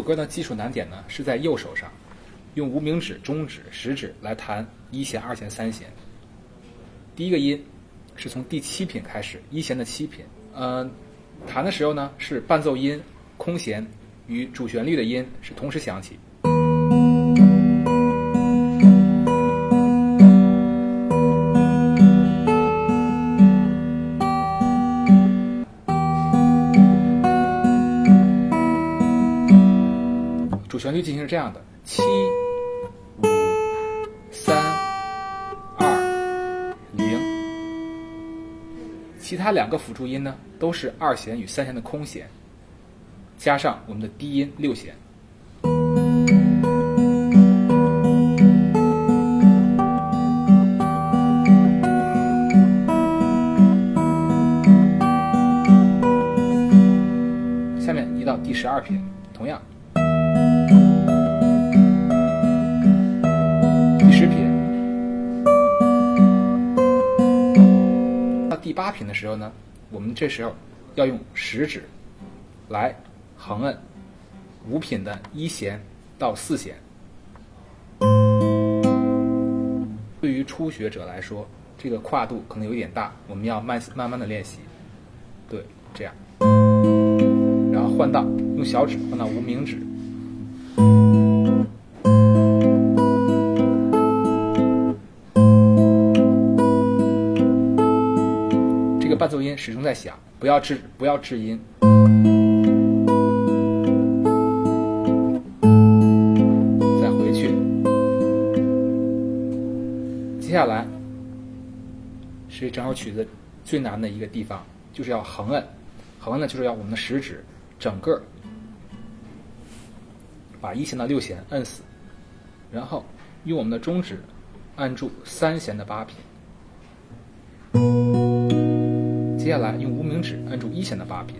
这首歌的基础难点呢是在右手上，用无名指、中指、食指来弹一弦、二弦、三弦。第一个音是从第七品开始，一弦的七品。嗯，弹的时候呢是伴奏音空弦与主旋律的音是同时响起。主旋律进行是这样的：七、五、三、二、零。其他两个辅助音呢，都是二弦与三弦的空弦，加上我们的低音六弦。下面移到第十二品，同样。第八品的时候呢，我们这时候要用食指来横摁五品的一弦到四弦。对于初学者来说，这个跨度可能有点大，我们要慢慢慢的练习。对，这样，然后换到用小指换到无名指。伴奏音始终在响，不要制不要制音。再回去，接下来是整首曲子最难的一个地方，就是要横摁。横摁呢，就是要我们的食指整个把一弦到六弦摁死，然后用我们的中指按住三弦的八品。接下来用无名指按住一弦的八品，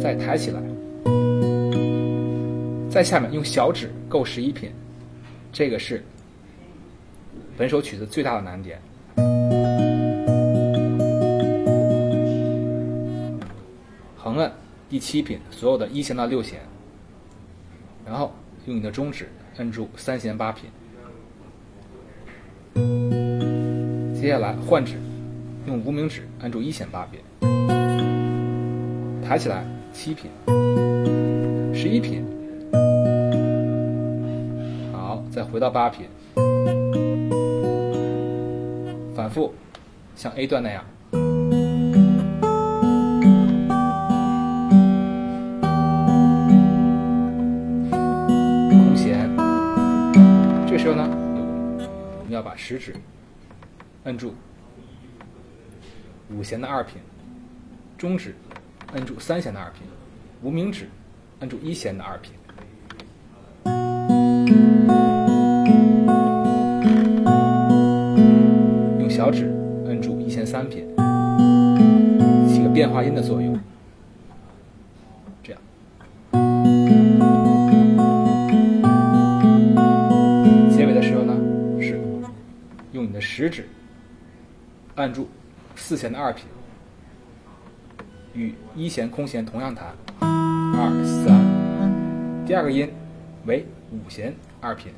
再抬起来，在下面用小指够十一品，这个是本首曲子最大的难点。横按第七品所有的一弦到六弦，然后用你的中指摁住三弦八品，接下来换指。用无名指按住一弦八品，抬起来七品，十一品，好，再回到八品，反复像 A 段那样，空弦。这时候呢，我们要把食指摁住。五弦的二品，中指摁住三弦的二品，无名指摁住一弦的二品，用小指摁住一弦三品，起个变化音的作用。这样，结尾的时候呢，是用你的食指按住。四弦的二品与一弦空弦同样弹。二三第二个音为五弦二品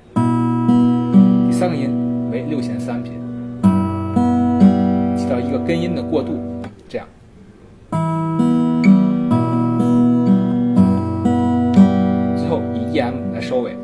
第三个音为六弦三品起到一个根音的过渡这样。最后以 em 来收尾。